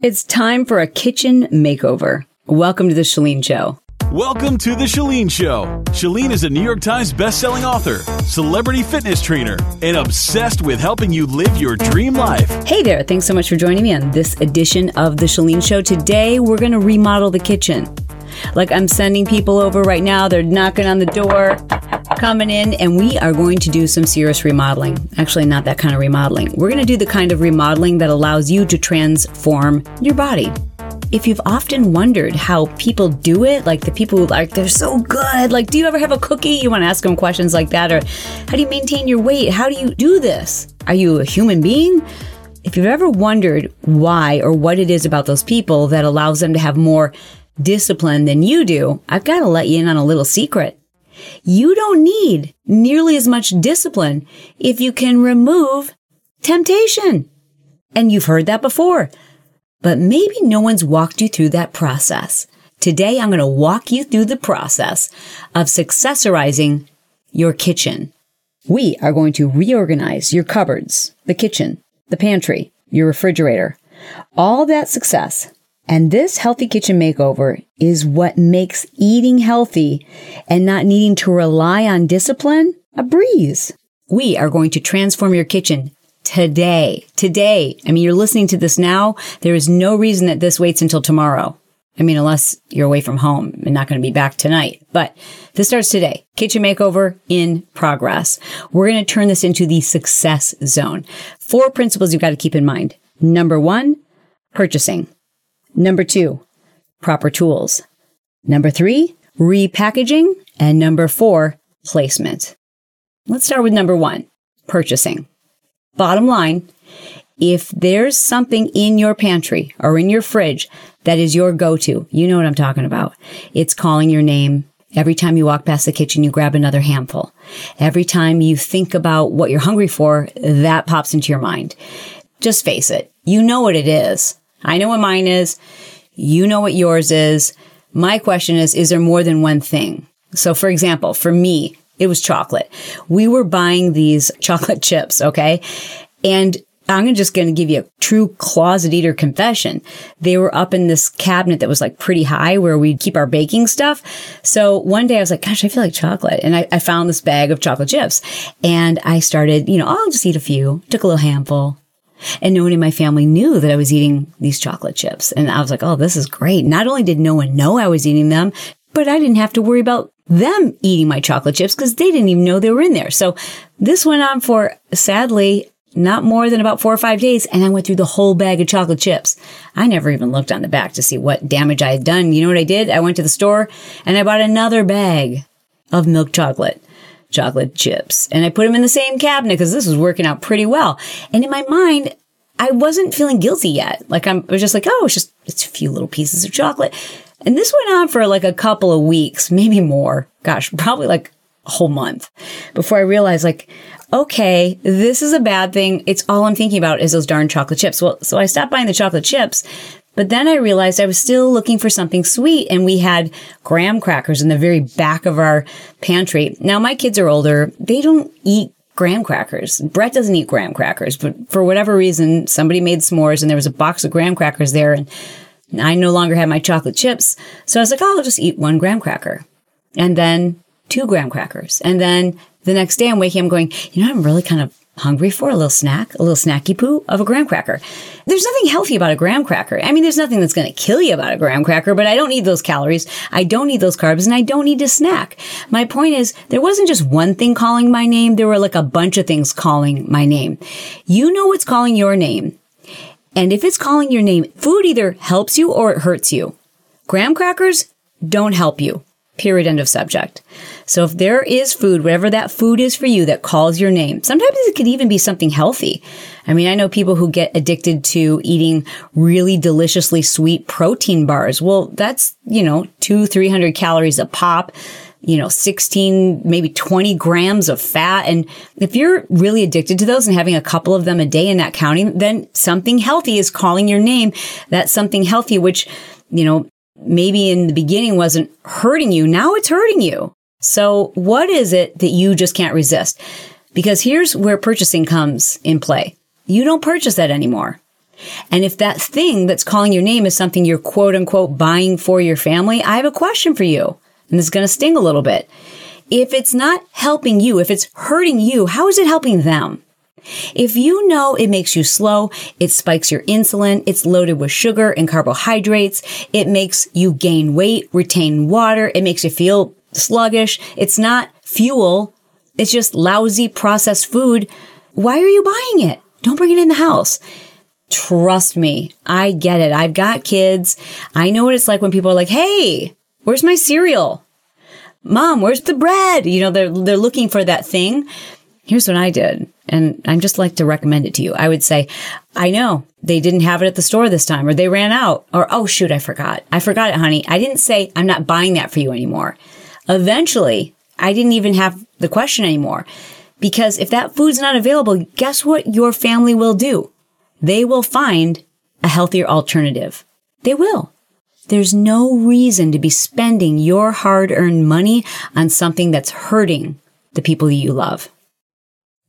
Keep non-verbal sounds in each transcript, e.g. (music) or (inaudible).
It's time for a kitchen makeover. Welcome to the Chalene Show. Welcome to The Chalene Show. Chalene is a New York Times bestselling author, celebrity fitness trainer, and obsessed with helping you live your dream life. Hey there, thanks so much for joining me on this edition of The Chalene Show. Today, we're going to remodel the kitchen. Like I'm sending people over right now, they're knocking on the door, coming in, and we are going to do some serious remodeling. Actually, not that kind of remodeling. We're going to do the kind of remodeling that allows you to transform your body. If you've often wondered how people do it, like the people who like they're so good, like do you ever have a cookie? You want to ask them questions like that, or how do you maintain your weight? How do you do this? Are you a human being? If you've ever wondered why or what it is about those people that allows them to have more discipline than you do, I've got to let you in on a little secret. You don't need nearly as much discipline if you can remove temptation. And you've heard that before, but maybe no one's walked you through that process. Today, I'm going to walk you through the process of successorizing your kitchen. We are going to reorganize your cupboards, the kitchen, the pantry, your refrigerator, all that success and this healthy kitchen makeover is what makes eating healthy and not needing to rely on discipline a breeze. We are going to transform your kitchen today. Today. I mean, you're listening to this now. There is no reason that this waits until tomorrow. I mean, unless you're away from home and not going to be back tonight. But this starts today. Kitchen makeover in progress. We're going to turn this into the success zone. Four principles you've got to keep in mind. Number one, purchasing. Number two, proper tools. Number three, repackaging. And number four, placement. Let's start with number one, purchasing. Bottom line, if there's something in your pantry or in your fridge that is your go-to, you know what I'm talking about. It's calling your name. Every time you walk past the kitchen, you grab another handful. Every time you think about what you're hungry for, that pops into your mind. Just face it. You know what it is. I know what mine is. You know what yours is. My question is, is there more than one thing? So for example, for me, it was chocolate. We were buying these (laughs) chocolate chips, okay? And I'm just going to give you a true closet eater confession. They were up in this cabinet that was like pretty high where we'd keep our baking stuff. So one day I was like, gosh, I feel like chocolate. And I, I found this bag of chocolate chips and I started, you know, oh, I'll just eat a few, took a little handful, and no one in my family knew that I was eating these chocolate chips. And I was like, oh, this is great. Not only did no one know I was eating them, but I didn't have to worry about them eating my chocolate chips because they didn't even know they were in there. So this went on for sadly not more than about four or five days, and I went through the whole bag of chocolate chips. I never even looked on the back to see what damage I had done. You know what I did? I went to the store and I bought another bag of milk chocolate chocolate chips. And I put them in the same cabinet because this was working out pretty well. And in my mind, I wasn't feeling guilty yet. Like I'm, I was just like, oh, it's just, it's a few little pieces of chocolate. And this went on for like a couple of weeks, maybe more. Gosh, probably like a whole month before I realized like, okay, this is a bad thing. It's all I'm thinking about is those darn chocolate chips. Well, so I stopped buying the chocolate chips but then I realized I was still looking for something sweet and we had graham crackers in the very back of our pantry. Now my kids are older. They don't eat graham crackers. Brett doesn't eat graham crackers, but for whatever reason, somebody made s'mores and there was a box of graham crackers there and I no longer had my chocolate chips. So I was like, oh, I'll just eat one graham cracker and then two graham crackers. And then the next day I'm waking up going, you know, I'm really kind of hungry for a little snack, a little snacky poo of a graham cracker. There's nothing healthy about a graham cracker. I mean, there's nothing that's going to kill you about a graham cracker, but I don't need those calories. I don't need those carbs and I don't need to snack. My point is there wasn't just one thing calling my name. There were like a bunch of things calling my name. You know what's calling your name. And if it's calling your name, food either helps you or it hurts you. Graham crackers don't help you. Period. End of subject. So if there is food, whatever that food is for you that calls your name, sometimes it could even be something healthy. I mean, I know people who get addicted to eating really deliciously sweet protein bars. Well, that's, you know, two, 300 calories a pop, you know, 16, maybe 20 grams of fat. And if you're really addicted to those and having a couple of them a day and not counting, then something healthy is calling your name. That's something healthy, which, you know, maybe in the beginning wasn't hurting you. Now it's hurting you. So what is it that you just can't resist? Because here's where purchasing comes in play. You don't purchase that anymore. And if that thing that's calling your name is something you're quote unquote buying for your family, I have a question for you. And this is going to sting a little bit. If it's not helping you, if it's hurting you, how is it helping them? If you know it makes you slow, it spikes your insulin, it's loaded with sugar and carbohydrates, it makes you gain weight, retain water, it makes you feel sluggish, it's not fuel, it's just lousy processed food. Why are you buying it? Don't bring it in the house. Trust me, I get it. I've got kids. I know what it's like when people are like, Hey, where's my cereal? Mom, where's the bread? You know, they're, they're looking for that thing. Here's what I did. And I'm just like to recommend it to you. I would say, I know they didn't have it at the store this time or they ran out or, oh, shoot, I forgot. I forgot it, honey. I didn't say I'm not buying that for you anymore. Eventually, I didn't even have the question anymore because if that food's not available, guess what your family will do? They will find a healthier alternative. They will. There's no reason to be spending your hard earned money on something that's hurting the people you love.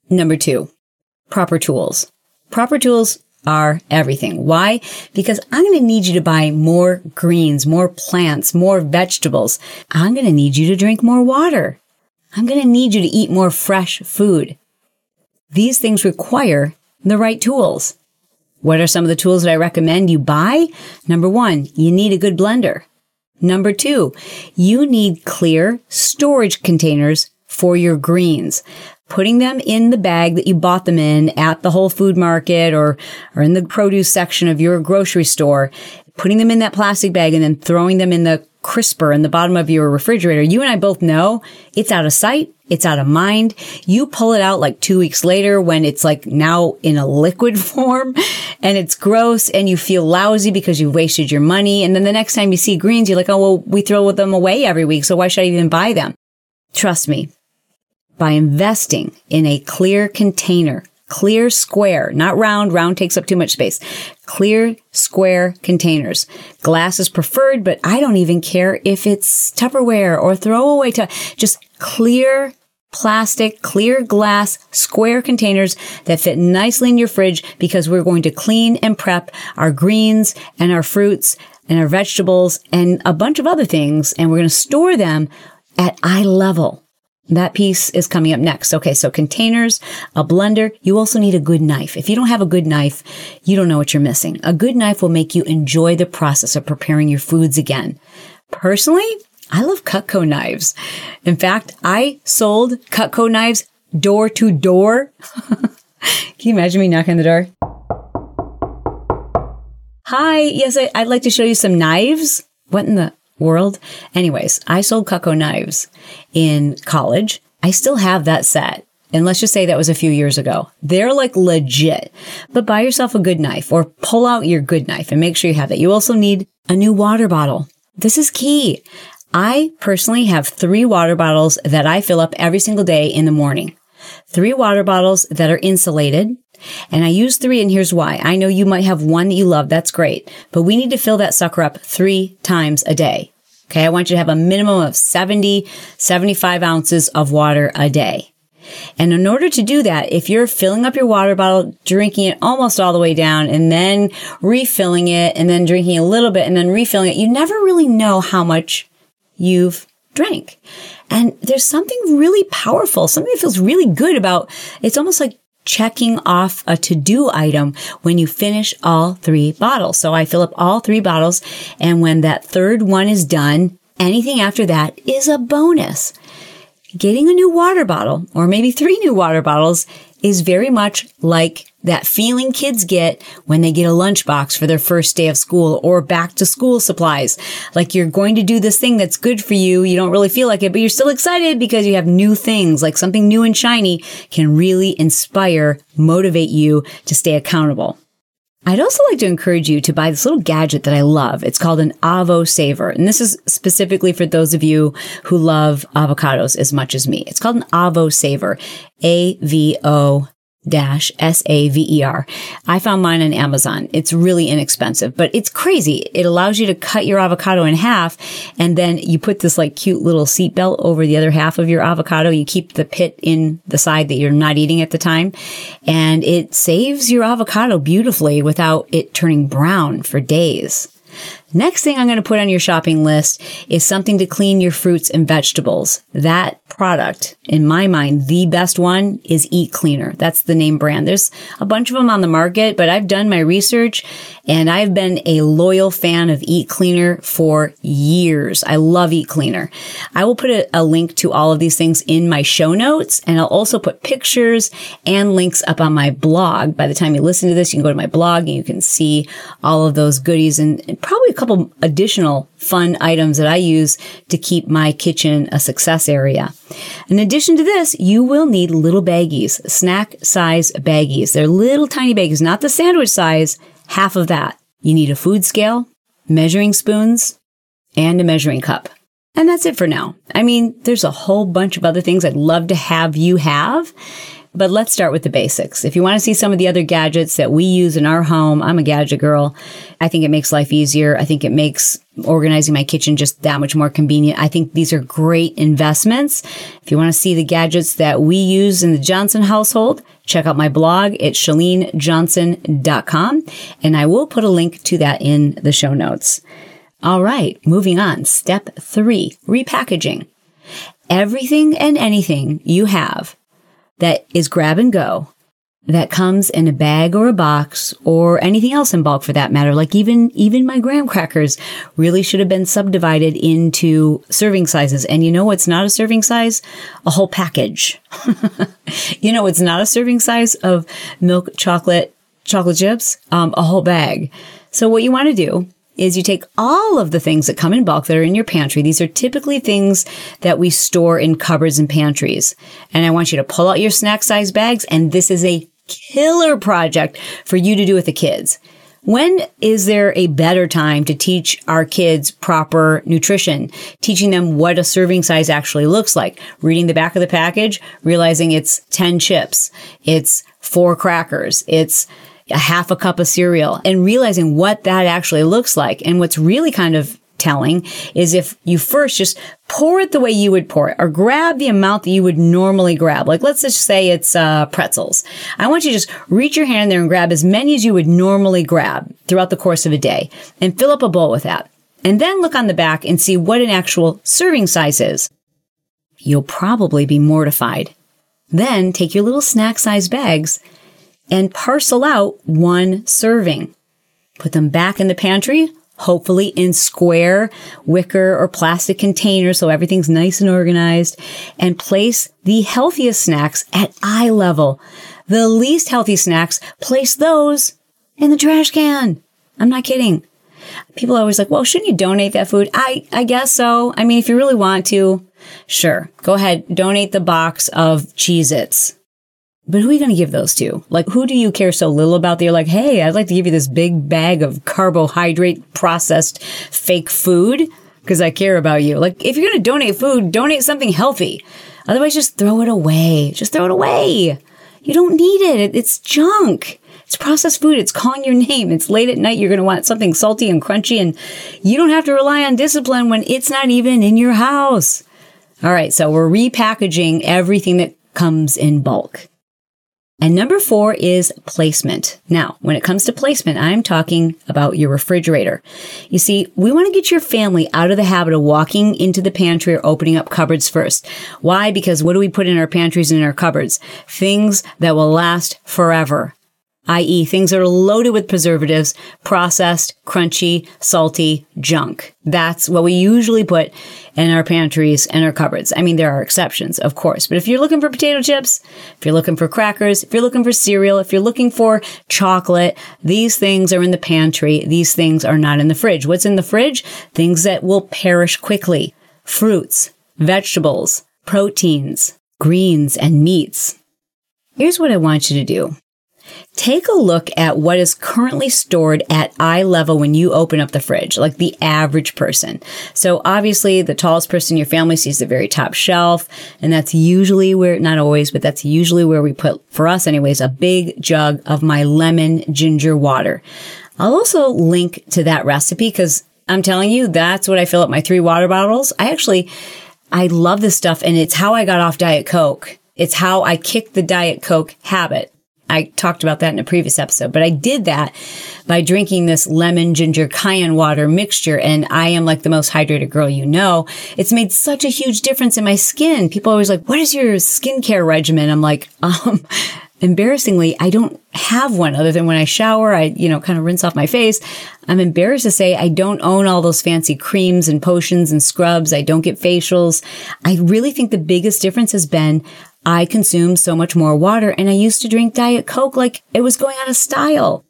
Number two, proper tools. Proper tools are everything. Why? Because I'm going to need you to buy more greens, more plants, more vegetables. I'm going to need you to drink more water. I'm going to need you to eat more fresh food. These things require the right tools. What are some of the tools that I recommend you buy? Number one, you need a good blender. Number two, you need clear storage containers for your greens putting them in the bag that you bought them in at the Whole Food Market or, or in the produce section of your grocery store, putting them in that plastic bag and then throwing them in the crisper in the bottom of your refrigerator. You and I both know it's out of sight. It's out of mind. You pull it out like two weeks later when it's like now in a liquid (laughs) form and it's gross and you feel lousy because you wasted your money. And then the next time you see greens, you're like, oh, well, we throw them away every week. So why should I even buy them? Trust me, by investing in a clear container, clear square, not round. Round takes up too much space. Clear square containers. Glass is preferred, but I don't even care if it's Tupperware or throwaway to just clear plastic, clear glass, square containers that fit nicely in your fridge because we're going to clean and prep our greens and our fruits and our vegetables and a bunch of other things. And we're going to store them at eye level. That piece is coming up next. Okay, so containers, a blender. You also need a good knife. If you don't have a good knife, you don't know what you're missing. A good knife will make you enjoy the process of preparing your foods again. Personally, I love Cutco knives. In fact, I sold Cutco knives door to door. (laughs) Can you imagine me knocking the door? Hi, yes, I, would like to show you some knives. What in the world. Anyways, I sold Cutco knives in college. I still have that set. And let's just say that was a few years ago. They're like legit. But buy yourself a good knife or pull out your good knife and make sure you have it. You also need a new water bottle. This is key. I personally have three water bottles that I fill up every single day in the morning. Three water bottles that are insulated. And I use three, and here's why. I know you might have one that you love. That's great. But we need to fill that sucker up three times a day. Okay. I want you to have a minimum of 70, 75 ounces of water a day. And in order to do that, if you're filling up your water bottle, drinking it almost all the way down and then refilling it and then drinking a little bit and then refilling it, you never really know how much you've drank. And there's something really powerful, something that feels really good about it's almost like checking off a to-do item when you finish all three bottles. So I fill up all three bottles and when that third one is done, anything after that is a bonus. Getting a new water bottle or maybe three new water bottles is very much like that feeling kids get when they get a lunchbox for their first day of school or back to school supplies. Like you're going to do this thing that's good for you. You don't really feel like it, but you're still excited because you have new things, like something new and shiny can really inspire, motivate you to stay accountable. I'd also like to encourage you to buy this little gadget that I love. It's called an Avo Saver. And this is specifically for those of you who love avocados as much as me. It's called an Avo Saver. A-V-O dash S-A-V-E-R. I found mine on Amazon. It's really inexpensive, but it's crazy. It allows you to cut your avocado in half and then you put this like cute little seatbelt over the other half of your avocado. You keep the pit in the side that you're not eating at the time and it saves your avocado beautifully without it turning brown for days. Next thing I'm going to put on your shopping list is something to clean your fruits and vegetables. That product, in my mind, the best one is Eat Cleaner. That's the name brand. There's a bunch of them on the market, but I've done my research and I've been a loyal fan of Eat Cleaner for years. I love Eat Cleaner. I will put a, a link to all of these things in my show notes and I'll also put pictures and links up on my blog. By the time you listen to this, you can go to my blog and you can see all of those goodies and, probably a couple additional fun items that I use to keep my kitchen a success area. In addition to this, you will need little baggies, snack size baggies. They're little tiny baggies, not the sandwich size, half of that. You need a food scale, measuring spoons, and a measuring cup. And that's it for now. I mean, there's a whole bunch of other things I'd love to have you have. But let's start with the basics. If you want to see some of the other gadgets that we use in our home, I'm a gadget girl. I think it makes life easier. I think it makes organizing my kitchen just that much more convenient. I think these are great investments. If you want to see the gadgets that we use in the Johnson household, check out my blog at chalenejohnson.com and I will put a link to that in the show notes. All right, moving on. Step three, repackaging. Everything and anything you have that is grab and go that comes in a bag or a box or anything else in bulk for that matter. Like even, even my graham crackers really should have been subdivided into serving sizes. And you know what's not a serving size? A whole package. (laughs) you know it's not a serving size of milk chocolate, chocolate chips? Um, a whole bag. So what you want to do is you take all of the things that come in bulk that are in your pantry. These are typically things that we store in cupboards and pantries. And I want you to pull out your snack size bags. And this is a killer project for you to do with the kids. When is there a better time to teach our kids proper nutrition? Teaching them what a serving size actually looks like. Reading the back of the package, realizing it's 10 chips. It's four crackers. It's a half a cup of cereal and realizing what that actually looks like. And what's really kind of telling is if you first just pour it the way you would pour it or grab the amount that you would normally grab. Like let's just say it's uh, pretzels. I want you to just reach your hand there and grab as many as you would normally grab throughout the course of a day and fill up a bowl with that. And then look on the back and see what an actual serving size is. You'll probably be mortified. Then take your little snack size bags and parcel out one serving. Put them back in the pantry, hopefully in square wicker or plastic containers so everything's nice and organized, and place the healthiest snacks at eye level. The least healthy snacks, place those in the trash can. I'm not kidding. People are always like, well, shouldn't you donate that food? I, I guess so. I mean, if you really want to, sure, go ahead, donate the box of Cheez Its but who are you going to give those to? Like, who do you care so little about that you're like, hey, I'd like to give you this big bag of carbohydrate processed fake food because I care about you. Like, if you're going to donate food, donate something healthy. Otherwise, just throw it away. Just throw it away. You don't need it. It's junk. It's processed food. It's calling your name. It's late at night. You're going to want something salty and crunchy and you don't have to rely on discipline when it's not even in your house. All right. So we're repackaging everything that comes in bulk. And number four is placement. Now, when it comes to placement, I'm talking about your refrigerator. You see, we want to get your family out of the habit of walking into the pantry or opening up cupboards first. Why? Because what do we put in our pantries and in our cupboards? Things that will last forever. i.e. things that are loaded with preservatives, processed, crunchy, salty junk. That's what we usually put in our pantries and our cupboards. I mean, there are exceptions, of course, but if you're looking for potato chips, if you're looking for crackers, if you're looking for cereal, if you're looking for chocolate, these things are in the pantry. These things are not in the fridge. What's in the fridge? Things that will perish quickly. Fruits, vegetables, proteins, greens, and meats. Here's what I want you to do. Take a look at what is currently stored at eye level when you open up the fridge, like the average person. So obviously the tallest person in your family sees the very top shelf. And that's usually where, not always, but that's usually where we put, for us anyways, a big jug of my lemon ginger water. I'll also link to that recipe because I'm telling you, that's what I fill up my three water bottles. I actually, I love this stuff and it's how I got off Diet Coke. It's how I kicked the Diet Coke habit. I talked about that in a previous episode, but I did that by drinking this lemon ginger cayenne water mixture. And I am like the most hydrated girl you know. It's made such a huge difference in my skin. People always like, what is your skincare regimen? I'm like, (laughs) um, embarrassingly, I don't have one other than when I shower, I, you know, kind of rinse off my face. I'm embarrassed to say I don't own all those fancy creams and potions and scrubs. I don't get facials. I really think the biggest difference has been I consume so much more water and I used to drink Diet Coke like it was going out of style.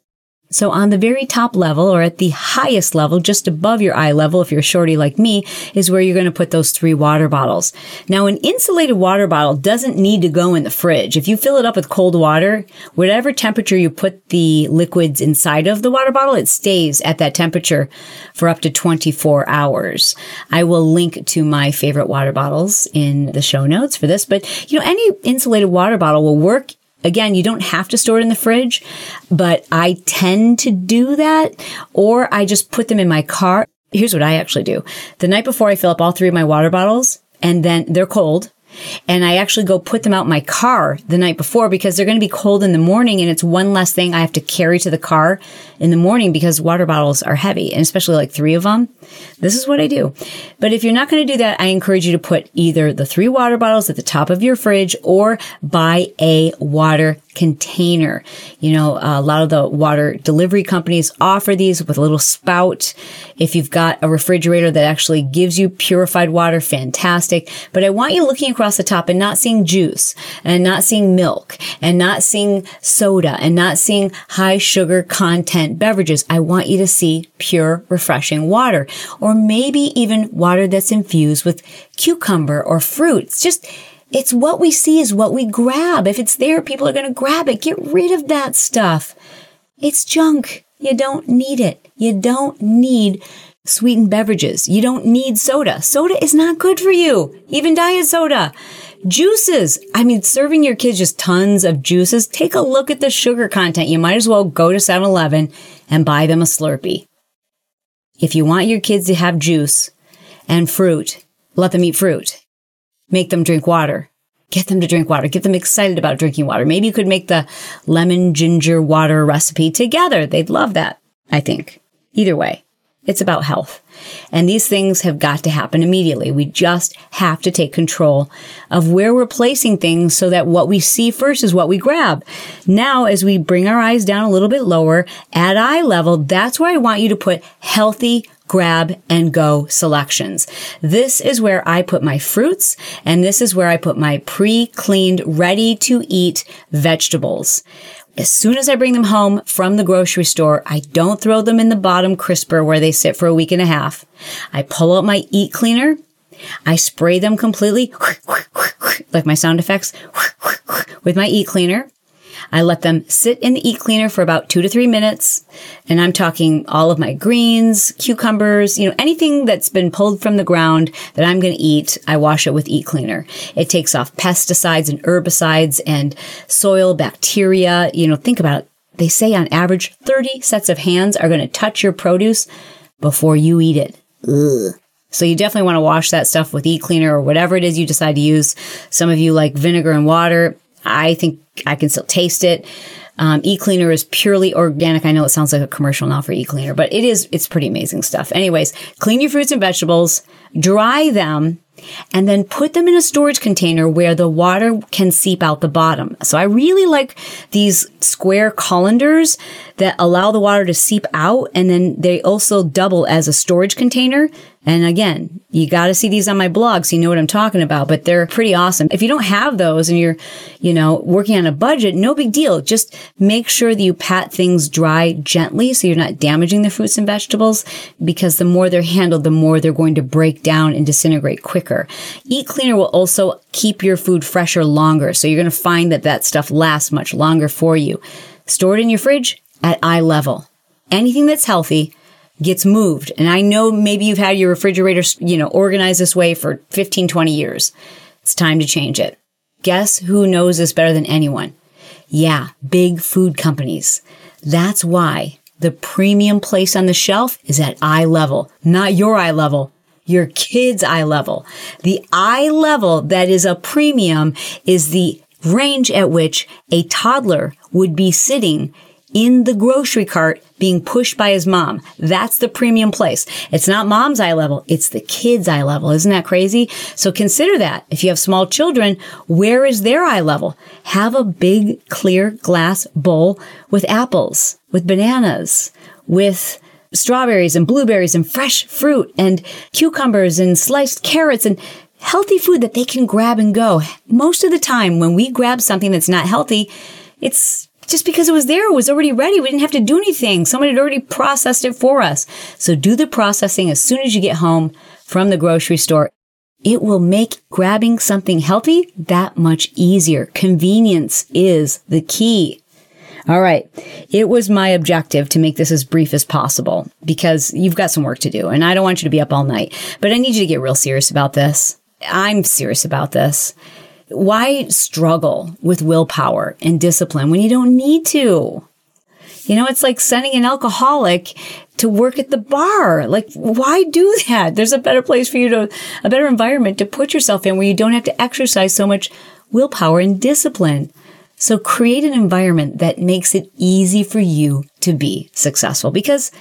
So on the very top level or at the highest level, just above your eye level, if you're shorty like me, is where you're going to put those three water bottles. Now, an insulated water bottle doesn't need to go in the fridge. If you fill it up with cold water, whatever temperature you put the liquids inside of the water bottle, it stays at that temperature for up to 24 hours. I will link to my favorite water bottles in the show notes for this, but you know, any insulated water bottle will work Again, you don't have to store it in the fridge, but I tend to do that or I just put them in my car. Here's what I actually do. The night before I fill up all three of my water bottles and then they're cold and I actually go put them out in my car the night before because they're going to be cold in the morning and it's one less thing I have to carry to the car in the morning because water bottles are heavy and especially like three of them. This is what I do. But if you're not going to do that, I encourage you to put either the three water bottles at the top of your fridge or buy a water container. You know, a lot of the water delivery companies offer these with a little spout. If you've got a refrigerator that actually gives you purified water, fantastic. But I want you looking across the top and not seeing juice and not seeing milk and not seeing soda and not seeing high sugar content beverages. I want you to see pure, refreshing water or maybe even water that's infused with cucumber or fruits. Just it's what we see is what we grab. If it's there, people are going to grab it. Get rid of that stuff. It's junk. You don't need it. You don't need sweetened beverages. You don't need soda. Soda is not good for you. Even diet soda. Juices. I mean, serving your kids just tons of juices. Take a look at the sugar content. You might as well go to 7-Eleven and buy them a Slurpee. If you want your kids to have juice and fruit, let them eat fruit. Make them drink water. Get them to drink water. Get them excited about drinking water. Maybe you could make the lemon ginger water recipe together. They'd love that, I think. Either way, it's about health. And these things have got to happen immediately. We just have to take control of where we're placing things so that what we see first is what we grab. Now, as we bring our eyes down a little bit lower at eye level, that's where I want you to put healthy grab and go selections. This is where I put my fruits and this is where I put my pre-cleaned, ready to eat vegetables. As soon as I bring them home from the grocery store, I don't throw them in the bottom crisper where they sit for a week and a half. I pull out my eat cleaner. I spray them completely, (laughs) like my sound effects, (laughs) with my eat cleaner. I let them sit in the eat cleaner for about two to three minutes. And I'm talking all of my greens, cucumbers, you know, anything that's been pulled from the ground that I'm going to eat. I wash it with eat cleaner. It takes off pesticides and herbicides and soil bacteria. You know, think about it. They say on average 30 sets of hands are going to touch your produce before you eat it. Ugh. So you definitely want to wash that stuff with eat cleaner or whatever it is you decide to use. Some of you like vinegar and water. I think I can still taste it. Um, Eat Cleaner is purely organic. I know it sounds like a commercial now for Eat Cleaner, but it is, it's pretty amazing stuff. Anyways, clean your fruits and vegetables, dry them, and then put them in a storage container where the water can seep out the bottom. So I really like these square colanders that allow the water to seep out and then they also double as a storage container. And again, you got to see these on my blog so you know what I'm talking about, but they're pretty awesome. If you don't have those and you're, you know, working on a budget, no big deal. Just make sure that you pat things dry gently so you're not damaging the fruits and vegetables because the more they're handled, the more they're going to break down and disintegrate quicker. Eat cleaner will also keep your food fresher longer. So you're going to find that that stuff lasts much longer for you. Store it in your fridge at eye level. Anything that's healthy, gets moved. And I know maybe you've had your refrigerator, you know, organized this way for 15, 20 years. It's time to change it. Guess who knows this better than anyone? Yeah, big food companies. That's why the premium place on the shelf is at eye level, not your eye level, your kid's eye level. The eye level that is a premium is the range at which a toddler would be sitting in the grocery cart being pushed by his mom. That's the premium place. It's not mom's eye level. It's the kid's eye level. Isn't that crazy? So consider that. If you have small children, where is their eye level? Have a big clear glass bowl with apples, with bananas, with strawberries and blueberries and fresh fruit and cucumbers and sliced carrots and healthy food that they can grab and go. Most of the time when we grab something that's not healthy, it's just because it was there, it was already ready. We didn't have to do anything. Someone had already processed it for us. So do the processing as soon as you get home from the grocery store. It will make grabbing something healthy that much easier. Convenience is the key. All right. It was my objective to make this as brief as possible because you've got some work to do and I don't want you to be up all night, but I need you to get real serious about this. I'm serious about this. Why struggle with willpower and discipline when you don't need to? You know, it's like sending an alcoholic to work at the bar. Like, why do that? There's a better place for you to, a better environment to put yourself in where you don't have to exercise so much willpower and discipline. So create an environment that makes it easy for you to be successful because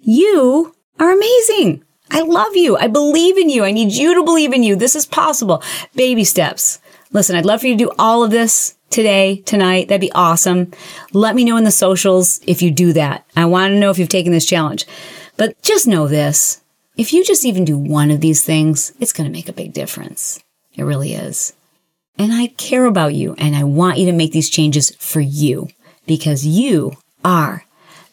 you are amazing. I love you. I believe in you. I need you to believe in you. This is possible. Baby steps. Listen, I'd love for you to do all of this today, tonight. That'd be awesome. Let me know in the socials if you do that. I want to know if you've taken this challenge. But just know this. If you just even do one of these things, it's going to make a big difference. It really is. And I care about you and I want you to make these changes for you because you are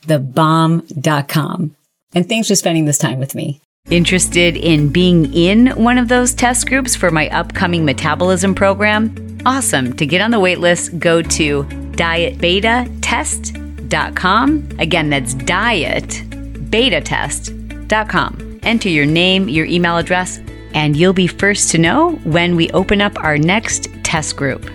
the bomb.com. And thanks for spending this time with me. Interested in being in one of those test groups for my upcoming metabolism program? Awesome. To get on the waitlist, go to dietbetatest.com. Again, that's dietbetatest.com. Enter your name, your email address, and you'll be first to know when we open up our next test group.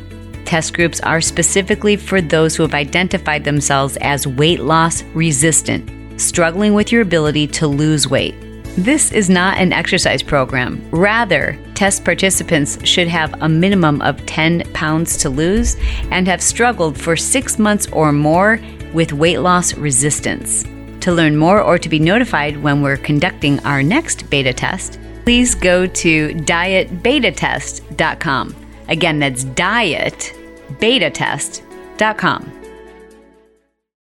Test groups are specifically for those who have identified themselves as weight loss resistant, struggling with your ability to lose weight. This is not an exercise program. Rather, test participants should have a minimum of 10 pounds to lose and have struggled for six months or more with weight loss resistance. To learn more or to be notified when we're conducting our next beta test, please go to dietbetatest.com. Again, that's dietbetatest.com.